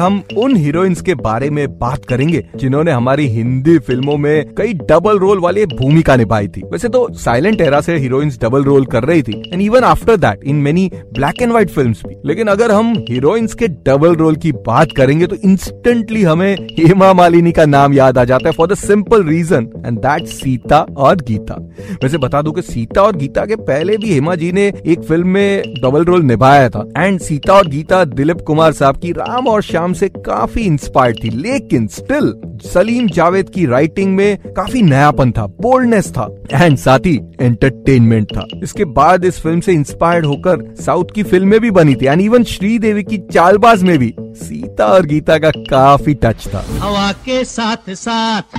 हम उन हीरोइंस के बारे में बात करेंगे, जिन्होंने हमारी हिंदी फ़िल्मों में कई डबल रोल वाली भूमिका निभाई थी। वैसे तो साइलेंट एरा से हीरोइंस डबल रोल कर रही थी and even after that in many black and white films भी। लेकिन अगर हम हीरोइंस के डबल रोल की बात करेंगे तो इंस्टेंटली हमें हेमा मालिनी का नाम याद आ जाता है for the simple reason and that Sita और गीता वैसे बता दूँ कि सीता और गीता के पहले भी हेमा जी ने एक फ़िल्म में डबल रोल निभाया था एंड सीता और गीता दिलीप कुमार साहब की राम और श्याम से काफ़ी इंस्पायर्ड थी लेकिन स्टिल सलीम जावेद की राइटिंग में काफ़ी नयापन था बोल्डनेस था एंड साथ ही एंटरटेनमेंट था। इसके बाद इस फ़िल्म से इंस्पायर्ड होकर साउथ की फ़िल्में भी बनी थी एंड इवन श्रीदेवी की चालबाज में भी। सीता और गीता का काफ़ी टच था। हवा के साथ साथ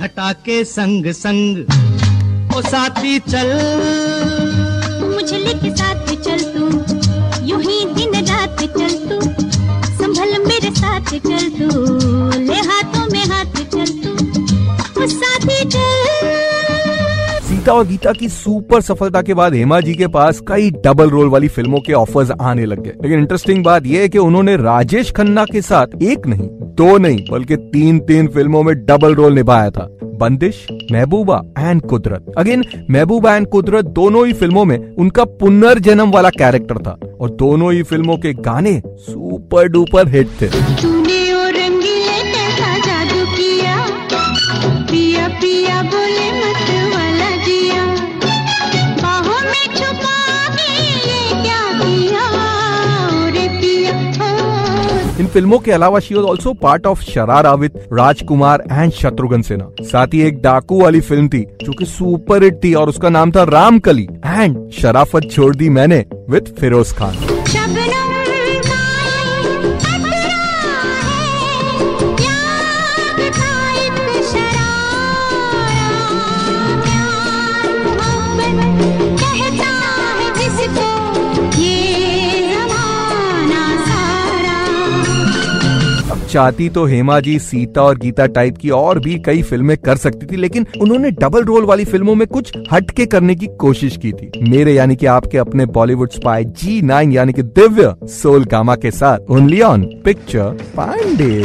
घटा के संग संग ओ साथी चल। मुझले के साथ सीता और गीता की सुपर सफलता के बाद हेमा जी के पास कई डबल रोल वाली फ़िल्मों के ऑफर्स आने लग गए। लेकिन इंटरेस्टिंग बात यह है कि उन्होंने राजेश खन्ना के साथ एक नहीं, दो नहीं, बल्कि तीन तीन फ़िल्मों में डबल रोल निभाया था। Bandish, Mehbooba and Kudrat. Again Mehbooba and Kudrat दोनों ही फ़िल्मों में उनका पुनर्जन्म वाला कैरेक्टर था। और दोनों ही फ़िल्मों के गाने सुपर डुपर हिट थे। पिया पिया बोले मत इन फ़िल्मों के अलावा she was also part of Sharara with Rajkumar and Shatrughan Sinha साथ ही एक डाकू वाली फ़िल्म थी जो कि सुपर हिट थी और उसका नाम था रामकली एंड शराफत छोड़ दी मैंने विद फिरोज खान चाहती तो हेमा जी, सीता और गीता टाइप की और भी कई फ़िल्में कर सकती थी, लेकिन उन्होंने डबल रोल वाली फ़िल्मों में कुछ हटके करने की कोशिश की थी। मेरे यानी कि आपके अपने बॉलीवुड स्पाई जी नाइन यानी कि दिव्य सोल गामा के साथ। Only on picture Pandey